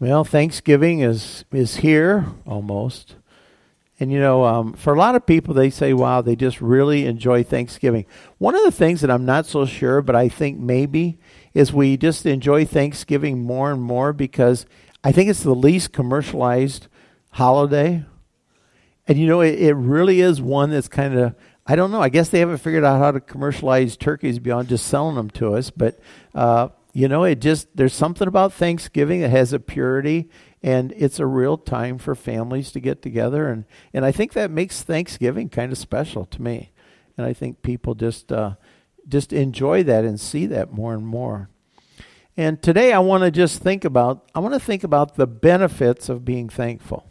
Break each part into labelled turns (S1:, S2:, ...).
S1: Well, Thanksgiving is is here almost. And you know, um, for a lot of people, they say, wow, they just really enjoy Thanksgiving. One of the things that I'm not so sure, but I think maybe, is we just enjoy Thanksgiving more and more because I think it's the least commercialized holiday. And you know, it, it really is one that's kind of, I don't know, I guess they haven't figured out how to commercialize turkeys beyond just selling them to us. But, uh, you know, it just, there's something about Thanksgiving that has a purity and it's a real time for families to get together and and I think that makes Thanksgiving kind of special to me. And I think people just uh, just enjoy that and see that more and more. And today I want to just think about I want to think about the benefits of being thankful.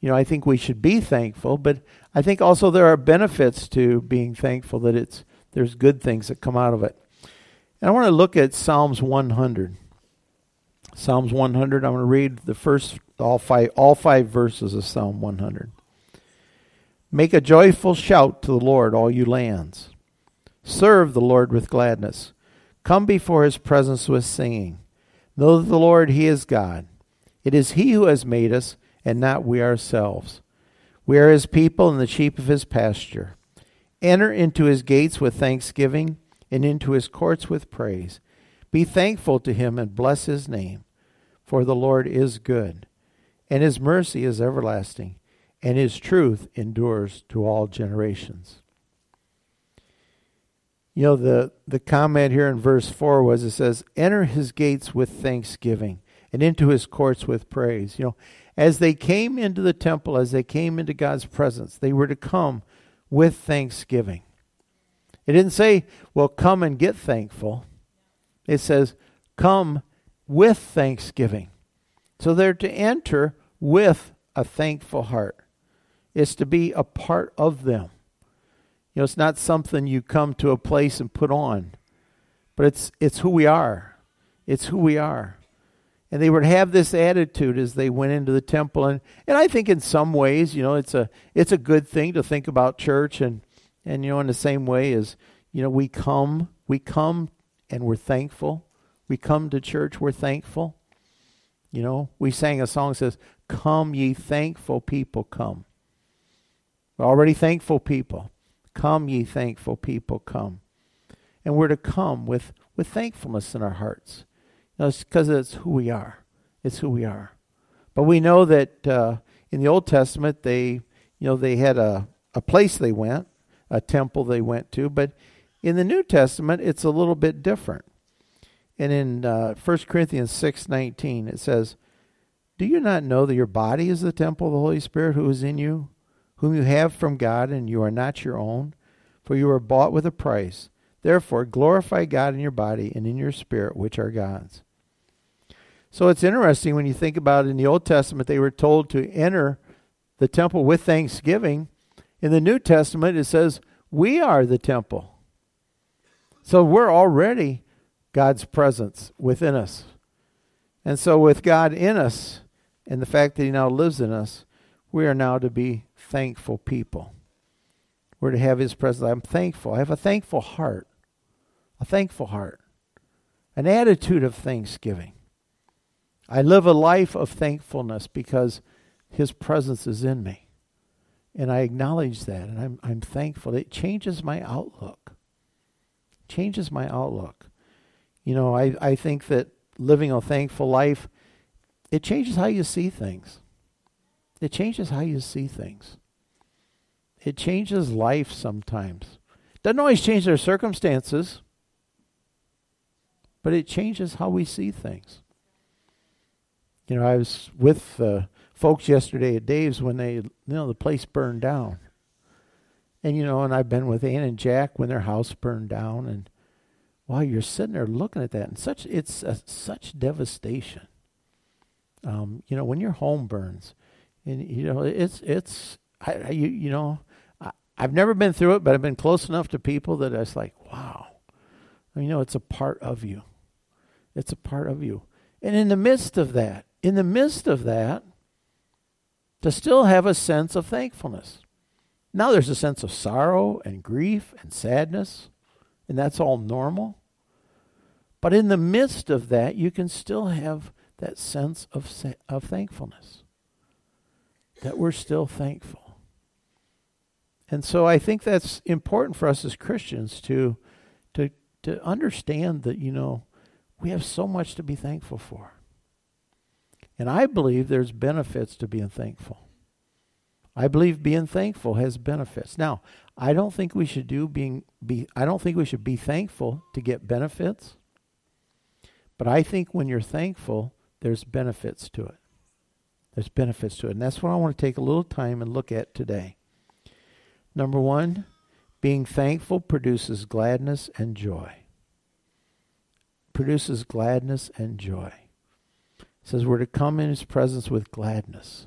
S1: You know I think we should be thankful but I think also there are benefits to being thankful that it's there's good things that come out of it and I want to look at Psalms 100 Psalms 100. I'm going to read the first all five all five verses of Psalm 100. Make a joyful shout to the Lord, all you lands. Serve the Lord with gladness. Come before his presence with singing. Know that the Lord, he is God. It is he who has made us, and not we ourselves. We are his people and the sheep of his pasture. Enter into his gates with thanksgiving, and into his courts with praise. Be thankful to him and bless his name, for the Lord is good, and his mercy is everlasting, and his truth endures to all generations. You know, the, the comment here in verse 4 was it says, Enter his gates with thanksgiving and into his courts with praise. You know, as they came into the temple, as they came into God's presence, they were to come with thanksgiving. It didn't say, well, come and get thankful. It says, Come with thanksgiving. So they're to enter with a thankful heart. It's to be a part of them. You know, it's not something you come to a place and put on, but it's it's who we are. It's who we are. And they would have this attitude as they went into the temple and, and I think in some ways, you know, it's a it's a good thing to think about church and and you know in the same way as, you know, we come we come and we're thankful. We come to church, we're thankful. You know, we sang a song that says, Come, ye thankful people, come. We're already thankful people. Come, ye thankful people, come. And we're to come with, with thankfulness in our hearts. You know, it's because it's who we are. It's who we are. But we know that uh, in the Old Testament, they, you know, they had a, a place they went, a temple they went to, but in the New Testament, it's a little bit different. And in uh, 1 Corinthians 6:19 it says, "Do you not know that your body is the temple of the Holy Spirit who is in you, whom you have from God, and you are not your own, for you were bought with a price. Therefore glorify God in your body and in your spirit, which are God's." So it's interesting when you think about it, in the Old Testament they were told to enter the temple with thanksgiving. In the New Testament it says, "We are the temple." So we're already God's presence within us. And so, with God in us and the fact that He now lives in us, we are now to be thankful people. We're to have His presence. I'm thankful. I have a thankful heart. A thankful heart. An attitude of thanksgiving. I live a life of thankfulness because His presence is in me. And I acknowledge that and I'm, I'm thankful. It changes my outlook changes my outlook. You know, I, I think that living a thankful life, it changes how you see things. It changes how you see things. It changes life sometimes. Doesn't always change their circumstances, but it changes how we see things. You know, I was with uh, folks yesterday at Dave's when they, you know, the place burned down. And you know, and I've been with Ann and Jack when their house burned down, and while you're sitting there looking at that, and such it's a, such devastation. Um, you know, when your home burns, and you know it's it's I, I you you know I, I've never been through it, but I've been close enough to people that it's like wow, you know, it's a part of you. It's a part of you, and in the midst of that, in the midst of that, to still have a sense of thankfulness. Now there's a sense of sorrow and grief and sadness, and that's all normal. But in the midst of that, you can still have that sense of of thankfulness. That we're still thankful. And so I think that's important for us as Christians to to to understand that, you know, we have so much to be thankful for. And I believe there's benefits to being thankful. I believe being thankful has benefits. Now, I don't think we should do being be I don't think we should be thankful to get benefits. But I think when you're thankful, there's benefits to it. There's benefits to it. And that's what I want to take a little time and look at today. Number 1, being thankful produces gladness and joy. Produces gladness and joy. Says we're to come in his presence with gladness.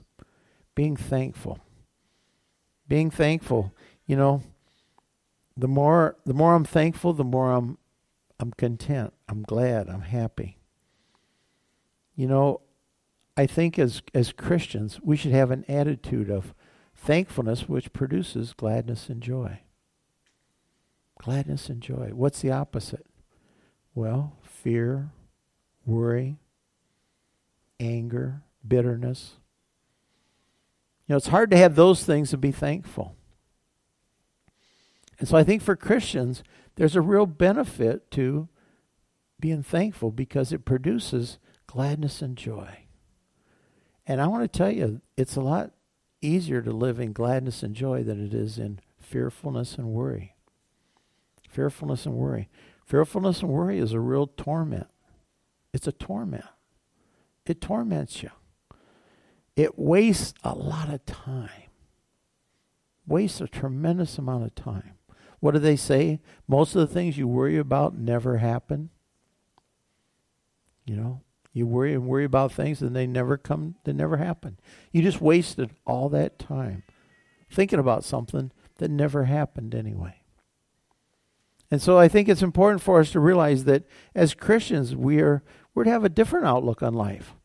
S1: Being thankful being thankful. You know, the more the more I'm thankful, the more I'm I'm content. I'm glad. I'm happy. You know, I think as as Christians, we should have an attitude of thankfulness which produces gladness and joy. Gladness and joy. What's the opposite? Well, fear, worry, anger, bitterness, you know, it's hard to have those things and be thankful. And so I think for Christians, there's a real benefit to being thankful because it produces gladness and joy. And I want to tell you, it's a lot easier to live in gladness and joy than it is in fearfulness and worry. Fearfulness and worry. Fearfulness and worry is a real torment. It's a torment. It torments you. It wastes a lot of time. Wastes a tremendous amount of time. What do they say? Most of the things you worry about never happen. You know, you worry and worry about things and they never come, they never happen. You just wasted all that time thinking about something that never happened anyway. And so I think it's important for us to realize that as Christians, we are, we're to have a different outlook on life.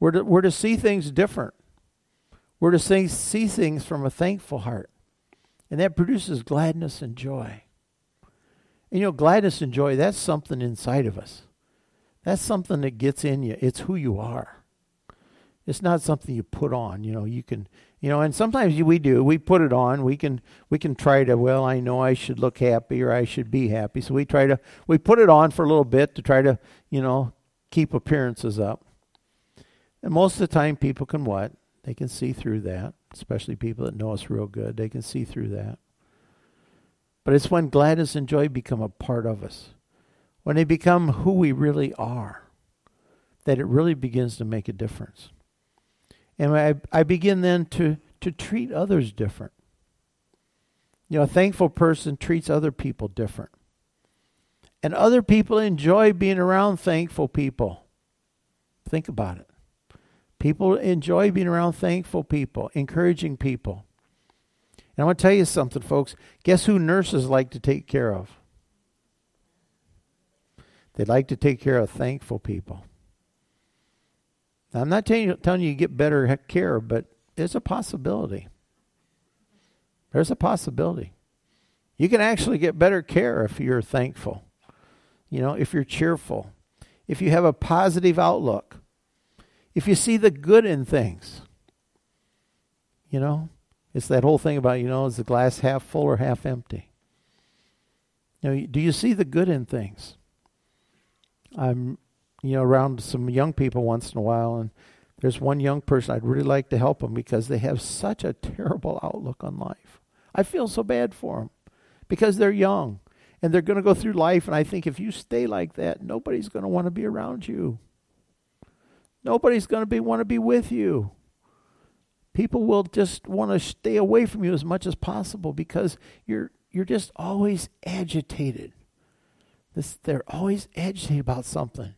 S1: We're to, we're to see things different. We're to see, see things from a thankful heart. And that produces gladness and joy. And you know, gladness and joy, that's something inside of us. That's something that gets in you. It's who you are. It's not something you put on. You know, you can, you know, and sometimes we do. We put it on. We can, we can try to. Well, I know I should look happy or I should be happy. So we try to, we put it on for a little bit to try to, you know, keep appearances up. And most of the time, people can what? They can see through that, especially people that know us real good. They can see through that. But it's when gladness and joy become a part of us, when they become who we really are, that it really begins to make a difference. And I, I begin then to, to treat others different. You know, a thankful person treats other people different. And other people enjoy being around thankful people. Think about it. People enjoy being around thankful people, encouraging people. And I want to tell you something, folks. Guess who nurses like to take care of? They like to take care of thankful people. Now, I'm not telling you, telling you you get better care, but there's a possibility. There's a possibility. You can actually get better care if you're thankful. You know, if you're cheerful, if you have a positive outlook if you see the good in things. You know, it's that whole thing about, you know, is the glass half full or half empty? You know, do you see the good in things? I'm, you know, around some young people once in a while, and there's one young person I'd really like to help them because they have such a terrible outlook on life. I feel so bad for them because they're young and they're going to go through life, and I think if you stay like that, nobody's going to want to be around you. Nobody's going to be want to be with you. People will just want to stay away from you as much as possible because you're you're just always agitated. This they're always agitated about something.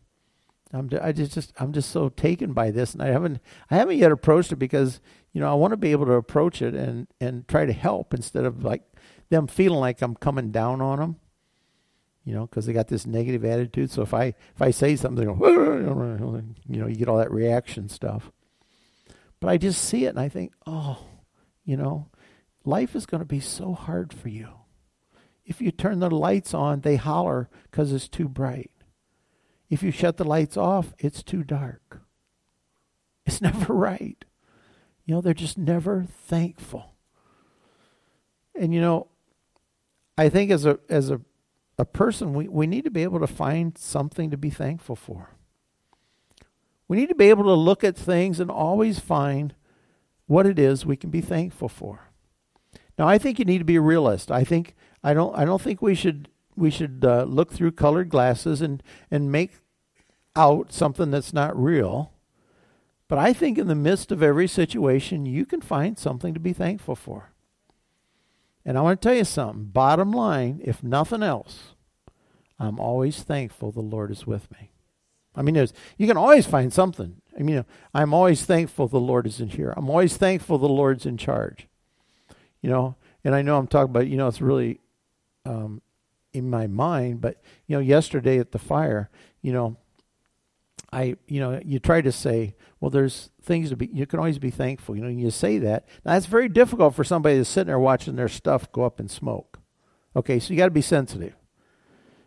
S1: I'm I just, just I'm just so taken by this, and I haven't I haven't yet approached it because you know I want to be able to approach it and and try to help instead of like them feeling like I'm coming down on them you know, because they got this negative attitude. So if I if I say something, go, you know, you get all that reaction stuff. But I just see it and I think, oh, you know, life is going to be so hard for you. If you turn the lights on, they holler because it's too bright. if you shut the lights off, it's too dark. It's never right. You know, they're just never thankful. And you know, I think as a as a a person, we, we need to be able to find something to be thankful for. We need to be able to look at things and always find what it is we can be thankful for. Now, I think you need to be a realist. I think I don't I don't think we should we should uh, look through colored glasses and and make out something that's not real. But I think in the midst of every situation, you can find something to be thankful for. And I want to tell you something. Bottom line, if nothing else, I'm always thankful the Lord is with me. I mean, there's, you can always find something. I mean, I'm always thankful the Lord is in here. I'm always thankful the Lord's in charge. You know, and I know I'm talking about, you know, it's really um, in my mind, but, you know, yesterday at the fire, you know, I, you know, you try to say, well, there's things to be, you can always be thankful. You know, you say that. Now, that's very difficult for somebody that's sitting there watching their stuff go up in smoke. Okay, so you got to be sensitive.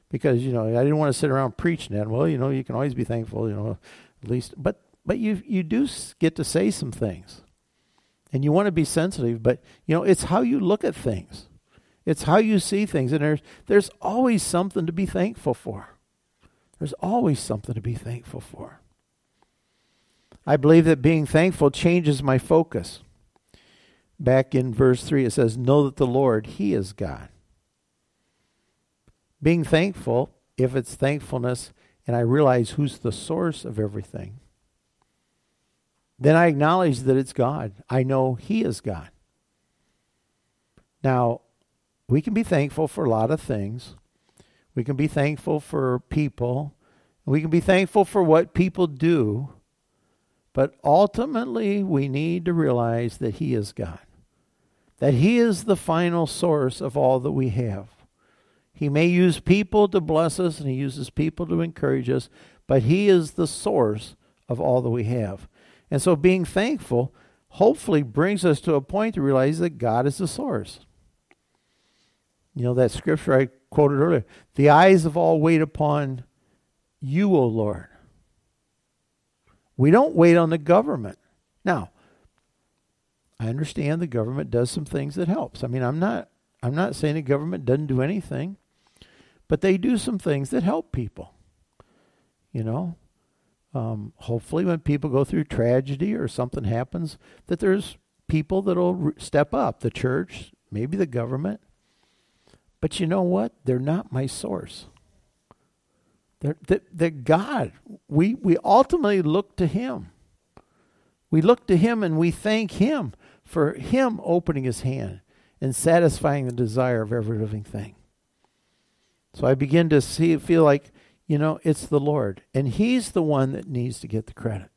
S1: Because, you know, I didn't want to sit around preaching that. Well, you know, you can always be thankful, you know, at least. But, but you, you do get to say some things. And you want to be sensitive, but, you know, it's how you look at things. It's how you see things. And there's, there's always something to be thankful for. There's always something to be thankful for. I believe that being thankful changes my focus. Back in verse 3, it says, Know that the Lord, He is God. Being thankful, if it's thankfulness, and I realize who's the source of everything, then I acknowledge that it's God. I know He is God. Now, we can be thankful for a lot of things. We can be thankful for people. We can be thankful for what people do. But ultimately, we need to realize that He is God, that He is the final source of all that we have. He may use people to bless us and He uses people to encourage us, but He is the source of all that we have. And so, being thankful hopefully brings us to a point to realize that God is the source. You know, that scripture I quoted earlier the eyes of all wait upon you, O Lord. We don't wait on the government. Now, I understand the government does some things that helps. I mean, I'm not I'm not saying the government doesn't do anything, but they do some things that help people. You know, um, hopefully, when people go through tragedy or something happens, that there's people that'll step up. The church, maybe the government, but you know what? They're not my source. They're, God. We, we ultimately look to Him. We look to Him and we thank Him for Him opening His hand and satisfying the desire of every living thing. So I begin to see feel like, you know, it's the Lord. And He's the one that needs to get the credit.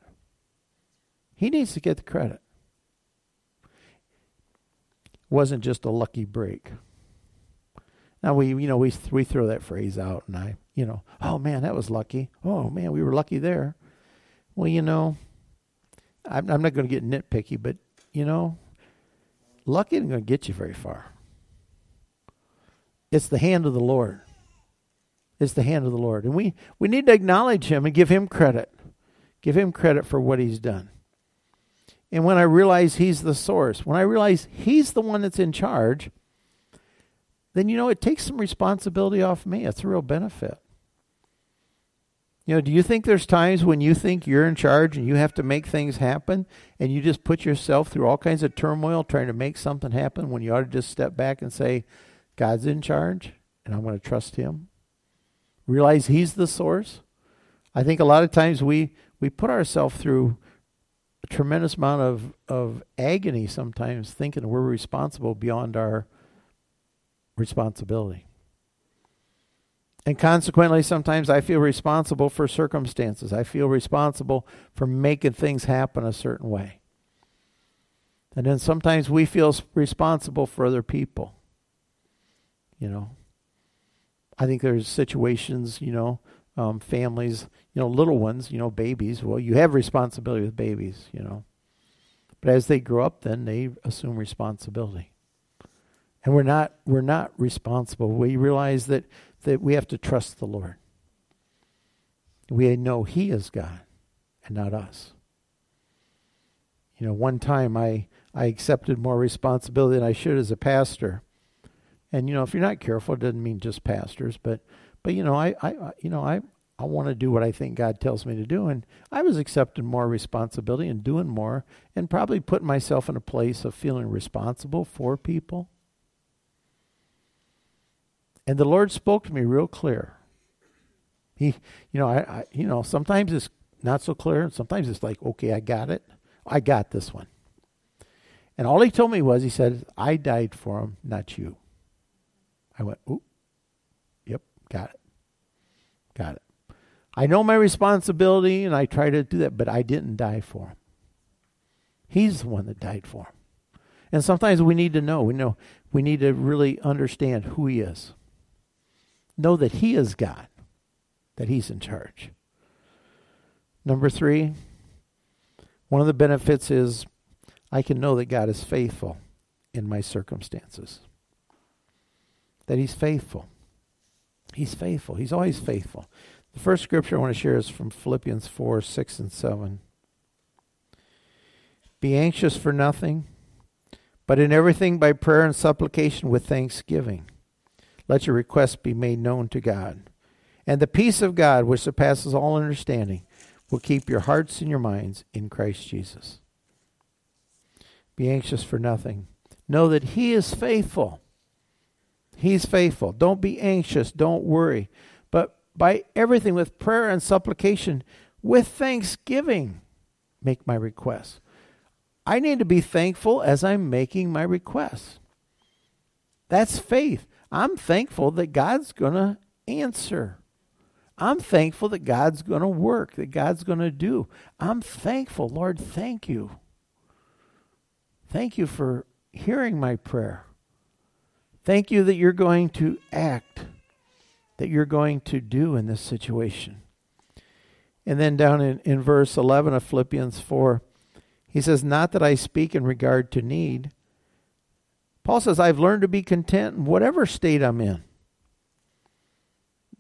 S1: He needs to get the credit. It wasn't just a lucky break. Now we, you know, we we throw that phrase out, and I, you know, oh man, that was lucky. Oh man, we were lucky there. Well, you know, I'm, I'm not going to get nitpicky, but you know, luck isn't going to get you very far. It's the hand of the Lord. It's the hand of the Lord, and we we need to acknowledge Him and give Him credit. Give Him credit for what He's done. And when I realize He's the source, when I realize He's the one that's in charge then you know it takes some responsibility off me. It's a real benefit. You know, do you think there's times when you think you're in charge and you have to make things happen and you just put yourself through all kinds of turmoil trying to make something happen when you ought to just step back and say, God's in charge and I'm going to trust him? Realize he's the source? I think a lot of times we, we put ourselves through a tremendous amount of, of agony sometimes thinking we're responsible beyond our responsibility. And consequently, sometimes I feel responsible for circumstances. I feel responsible for making things happen a certain way. And then sometimes we feel responsible for other people. You know, I think there's situations, you know, um, families, you know, little ones, you know, babies. Well, you have responsibility with babies, you know. But as they grow up, then they assume responsibility and we're not we're not responsible. We realize that that we have to trust the Lord. We know He is God and not us. You know, one time I, I accepted more responsibility than I should as a pastor. And you know, if you're not careful, it doesn't mean just pastors, but but you know, I, I you know, I I want to do what I think God tells me to do. And I was accepting more responsibility and doing more and probably putting myself in a place of feeling responsible for people. And the Lord spoke to me real clear. He, you know, I, I you know, sometimes it's not so clear, and sometimes it's like, okay, I got it. I got this one. And all he told me was, he said, I died for him, not you. I went, oop, yep, got it. Got it. I know my responsibility and I try to do that, but I didn't die for him. He's the one that died for him. And sometimes we need to know, we know we need to really understand who he is. Know that he is God, that he's in charge. Number three, one of the benefits is I can know that God is faithful in my circumstances. That he's faithful. He's faithful. He's always faithful. The first scripture I want to share is from Philippians 4 6 and 7. Be anxious for nothing, but in everything by prayer and supplication with thanksgiving. Let your requests be made known to God. And the peace of God, which surpasses all understanding, will keep your hearts and your minds in Christ Jesus. Be anxious for nothing. Know that He is faithful. He's faithful. Don't be anxious. Don't worry. But by everything with prayer and supplication, with thanksgiving, make my requests. I need to be thankful as I'm making my requests. That's faith. I'm thankful that God's going to answer. I'm thankful that God's going to work, that God's going to do. I'm thankful, Lord, thank you. Thank you for hearing my prayer. Thank you that you're going to act, that you're going to do in this situation. And then down in, in verse 11 of Philippians 4, he says, Not that I speak in regard to need. Paul says, I've learned to be content in whatever state I'm in.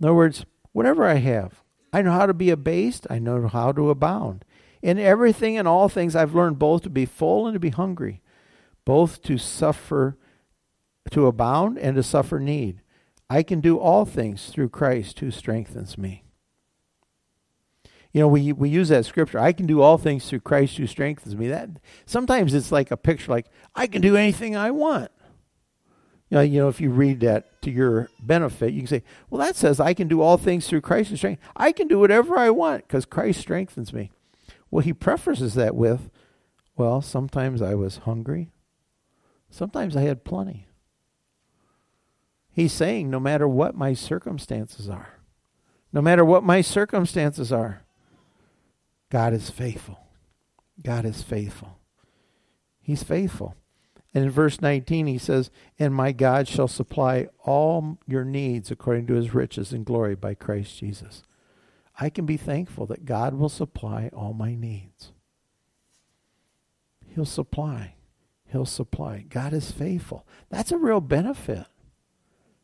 S1: In other words, whatever I have. I know how to be abased, I know how to abound. In everything and all things, I've learned both to be full and to be hungry, both to suffer, to abound, and to suffer need. I can do all things through Christ who strengthens me. You know, we we use that scripture. I can do all things through Christ who strengthens me. That sometimes it's like a picture, like I can do anything I want. You know, you know, if you read that to your benefit, you can say, well, that says I can do all things through Christ who strength. I can do whatever I want because Christ strengthens me. Well, he prefaces that with, well, sometimes I was hungry. Sometimes I had plenty. He's saying, no matter what my circumstances are, no matter what my circumstances are, God is faithful. God is faithful. He's faithful. And in verse 19, he says, And my God shall supply all your needs according to his riches and glory by Christ Jesus. I can be thankful that God will supply all my needs. He'll supply. He'll supply. God is faithful. That's a real benefit.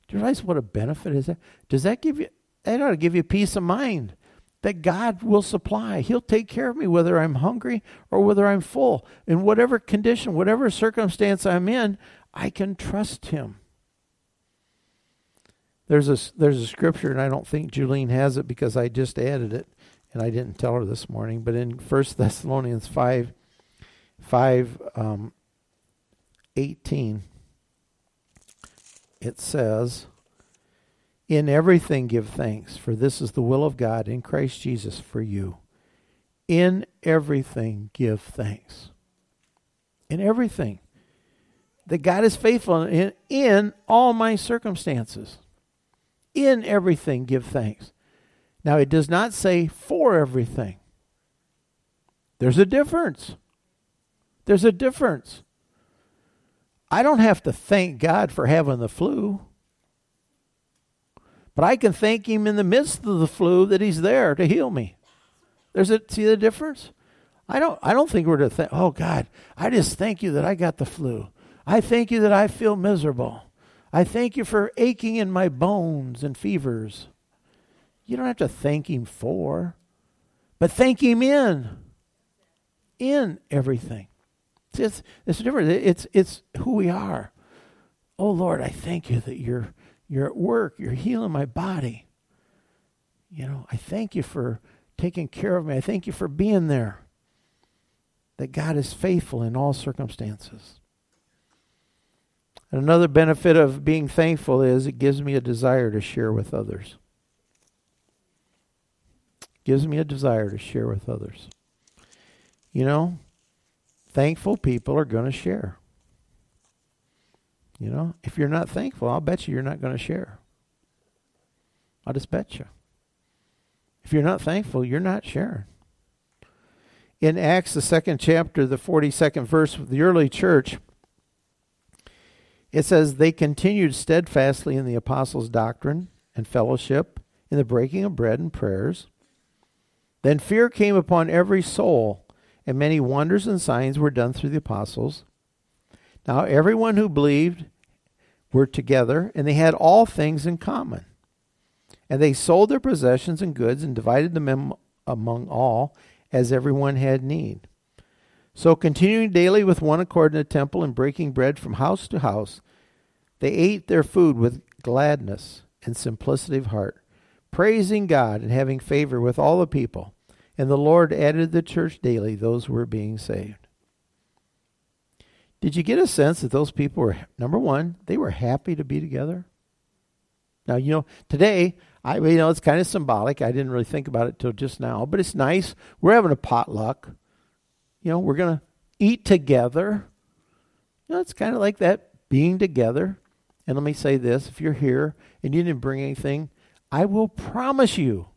S1: Do you realize what a benefit is that? Does that give you that ought to give you peace of mind that God will supply. He'll take care of me whether I'm hungry or whether I'm full. In whatever condition, whatever circumstance I'm in, I can trust Him. There's a, there's a scripture, and I don't think Julene has it because I just added it and I didn't tell her this morning. But in 1 Thessalonians 5, 5 um, 18, it says, in everything give thanks, for this is the will of God in Christ Jesus for you. In everything give thanks. In everything. That God is faithful in, in all my circumstances. In everything give thanks. Now, it does not say for everything. There's a difference. There's a difference. I don't have to thank God for having the flu. But I can thank Him in the midst of the flu that He's there to heal me. There's a see the difference. I don't. I don't think we're to think. Oh God, I just thank you that I got the flu. I thank you that I feel miserable. I thank you for aching in my bones and fevers. You don't have to thank Him for, but thank Him in. In everything. It's, it's different. It's, it's who we are. Oh Lord, I thank you that you're, you're at work. You're healing my body. You know, I thank you for taking care of me. I thank you for being there. That God is faithful in all circumstances. And another benefit of being thankful is it gives me a desire to share with others. Gives me a desire to share with others. You know, thankful people are going to share. You know, if you're not thankful, I'll bet you you're not going to share. I'll just bet you. If you're not thankful, you're not sharing. In Acts, the second chapter, the 42nd verse, of the early church, it says, They continued steadfastly in the apostles' doctrine and fellowship, in the breaking of bread and prayers. Then fear came upon every soul, and many wonders and signs were done through the apostles. Now everyone who believed were together, and they had all things in common. And they sold their possessions and goods and divided them among all, as everyone had need. So, continuing daily with one accord in the temple and breaking bread from house to house, they ate their food with gladness and simplicity of heart, praising God and having favor with all the people. And the Lord added to the church daily those who were being saved. Did you get a sense that those people were, number one, they were happy to be together? Now, you know, today I you know it's kind of symbolic. I didn't really think about it till just now, but it's nice. We're having a potluck. You know, we're gonna eat together. You know, it's kind of like that being together. And let me say this: if you're here and you didn't bring anything, I will promise you,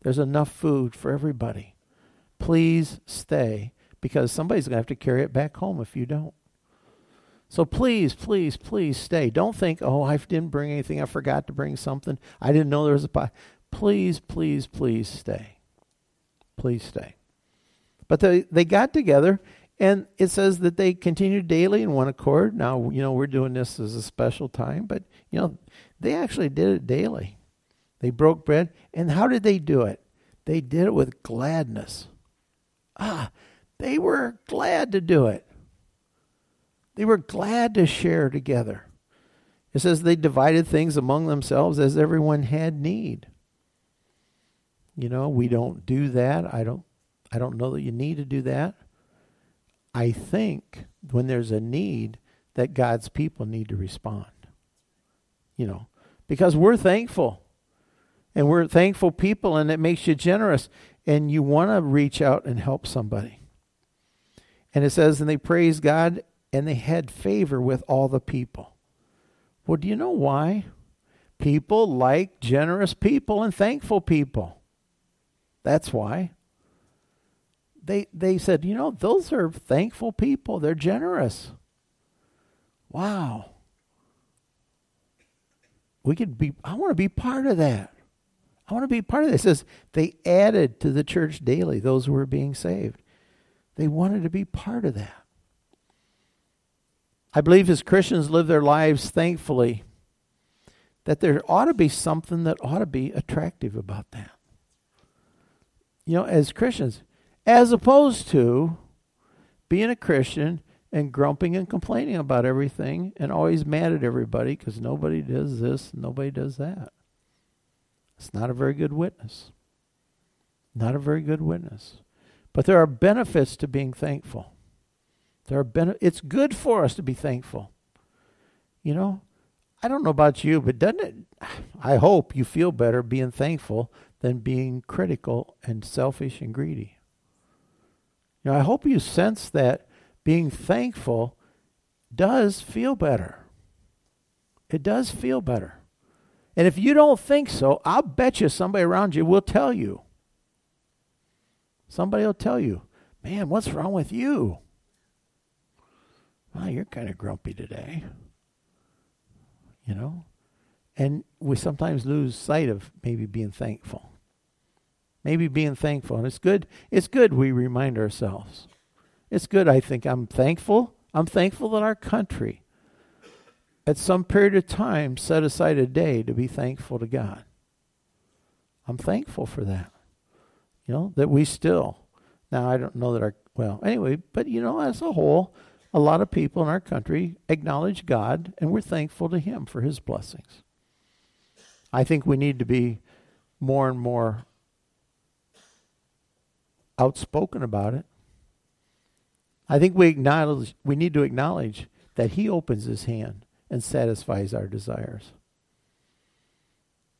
S1: there's enough food for everybody. Please stay because somebody's gonna have to carry it back home if you don't. So please, please, please stay. Don't think, oh, I didn't bring anything. I forgot to bring something. I didn't know there was a pie. Please, please, please stay. Please stay. But they, they got together, and it says that they continued daily in one accord. Now, you know, we're doing this as a special time, but, you know, they actually did it daily. They broke bread. And how did they do it? They did it with gladness. Ah, they were glad to do it. They were glad to share together. It says they divided things among themselves as everyone had need. You know, we don't do that. I don't I don't know that you need to do that. I think when there's a need that God's people need to respond. You know, because we're thankful. And we're thankful people and it makes you generous and you want to reach out and help somebody. And it says and they praised God and they had favor with all the people. Well, do you know why? People like generous people and thankful people. That's why. They they said, you know, those are thankful people. They're generous. Wow. We could be I want to be part of that. I want to be part of this. It says they added to the church daily those who were being saved. They wanted to be part of that. I believe as Christians live their lives thankfully, that there ought to be something that ought to be attractive about that. You know, as Christians, as opposed to being a Christian and grumping and complaining about everything and always mad at everybody because nobody does this, nobody does that. It's not a very good witness. Not a very good witness. But there are benefits to being thankful. There are bene- it's good for us to be thankful. You know, I don't know about you, but doesn't it? I hope you feel better being thankful than being critical and selfish and greedy. You know, I hope you sense that being thankful does feel better. It does feel better. And if you don't think so, I'll bet you somebody around you will tell you. Somebody will tell you, man, what's wrong with you? Well, you're kind of grumpy today. You know? And we sometimes lose sight of maybe being thankful. Maybe being thankful. And it's good. It's good we remind ourselves. It's good, I think. I'm thankful. I'm thankful that our country, at some period of time, set aside a day to be thankful to God. I'm thankful for that. You know, that we still, now I don't know that our, well, anyway, but you know, as a whole, a lot of people in our country acknowledge God and we're thankful to Him for His blessings. I think we need to be more and more outspoken about it. I think we acknowledge we need to acknowledge that he opens his hand and satisfies our desires.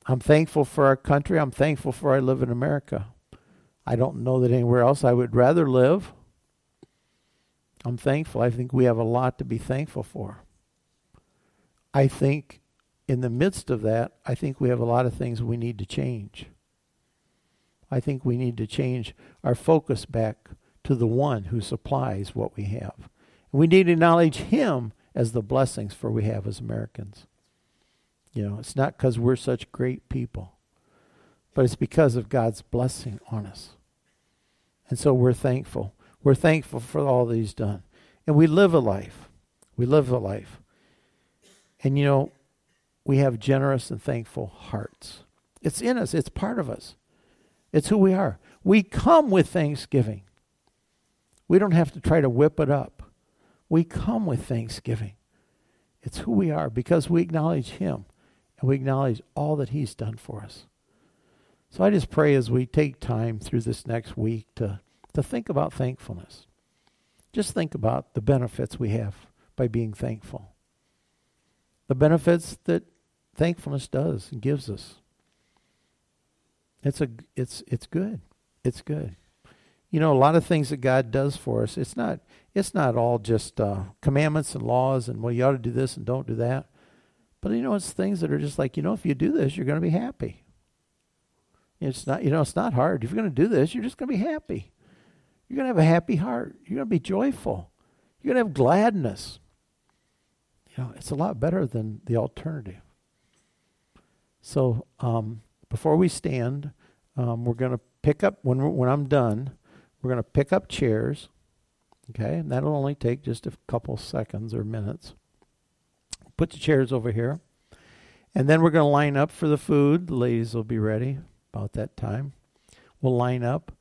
S1: I'm thankful for our country. I'm thankful for I live in America. I don't know that anywhere else I would rather live. I'm thankful. I think we have a lot to be thankful for. I think in the midst of that, I think we have a lot of things we need to change. I think we need to change our focus back to the one who supplies what we have. We need to acknowledge him as the blessings for we have as Americans. You know, it's not because we're such great people, but it's because of God's blessing on us. And so we're thankful. We're thankful for all that He's done. And we live a life. We live a life. And you know, we have generous and thankful hearts. It's in us, it's part of us, it's who we are. We come with thanksgiving. We don't have to try to whip it up. We come with thanksgiving. It's who we are because we acknowledge Him and we acknowledge all that He's done for us. So I just pray as we take time through this next week to, to think about thankfulness. Just think about the benefits we have by being thankful. The benefits that thankfulness does and gives us. It's a it's it's good. It's good. You know, a lot of things that God does for us, it's not it's not all just uh, commandments and laws and well you ought to do this and don't do that. But you know, it's things that are just like, you know, if you do this, you're going to be happy. It's not, you know, it's not hard. If you're going to do this, you're just going to be happy. You're going to have a happy heart. You're going to be joyful. You're going to have gladness. You know, it's a lot better than the alternative. So um, before we stand, um, we're going to pick up when when I'm done. We're going to pick up chairs. Okay, and that'll only take just a couple seconds or minutes. Put the chairs over here, and then we're going to line up for the food. The ladies will be ready about that time. We'll line up.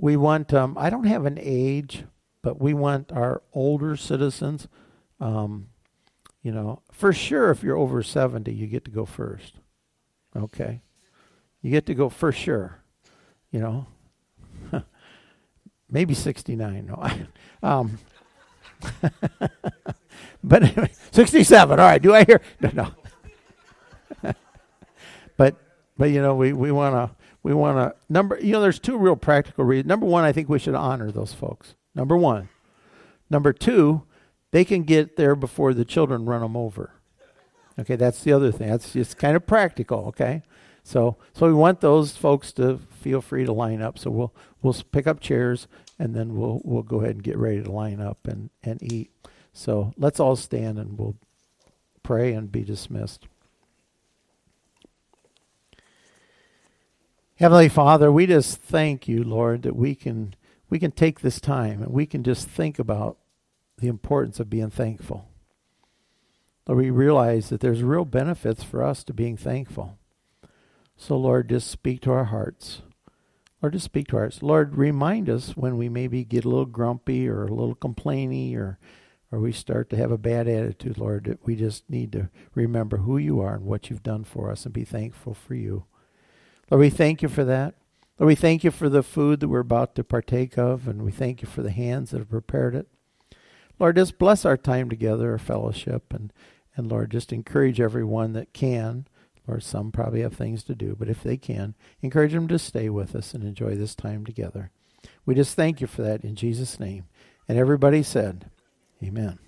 S1: We want. Um, I don't have an age, but we want our older citizens. Um, you know, for sure, if you're over 70, you get to go first. Okay. You get to go for sure. You know, maybe 69. No, um, but anyway, 67. All right. Do I hear? No. no. but but you know we we want to we want to number. You know, there's two real practical reasons. Number one, I think we should honor those folks. Number one. Number two, they can get there before the children run them over. Okay, that's the other thing. That's just kind of practical. Okay, so so we want those folks to feel free to line up. So we'll we'll pick up chairs and then we'll we'll go ahead and get ready to line up and and eat. So let's all stand and we'll pray and be dismissed. Heavenly Father, we just thank you, Lord, that we can we can take this time and we can just think about the importance of being thankful. Lord, we realize that there's real benefits for us to being thankful. So, Lord, just speak to our hearts. Lord, just speak to our hearts. Lord, remind us when we maybe get a little grumpy or a little complainy or or we start to have a bad attitude, Lord, that we just need to remember who you are and what you've done for us and be thankful for you. Lord, we thank you for that. Lord, we thank you for the food that we're about to partake of, and we thank you for the hands that have prepared it. Lord, just bless our time together, our fellowship, and, and Lord, just encourage everyone that can. Lord, some probably have things to do, but if they can, encourage them to stay with us and enjoy this time together. We just thank you for that in Jesus' name. And everybody said, Amen.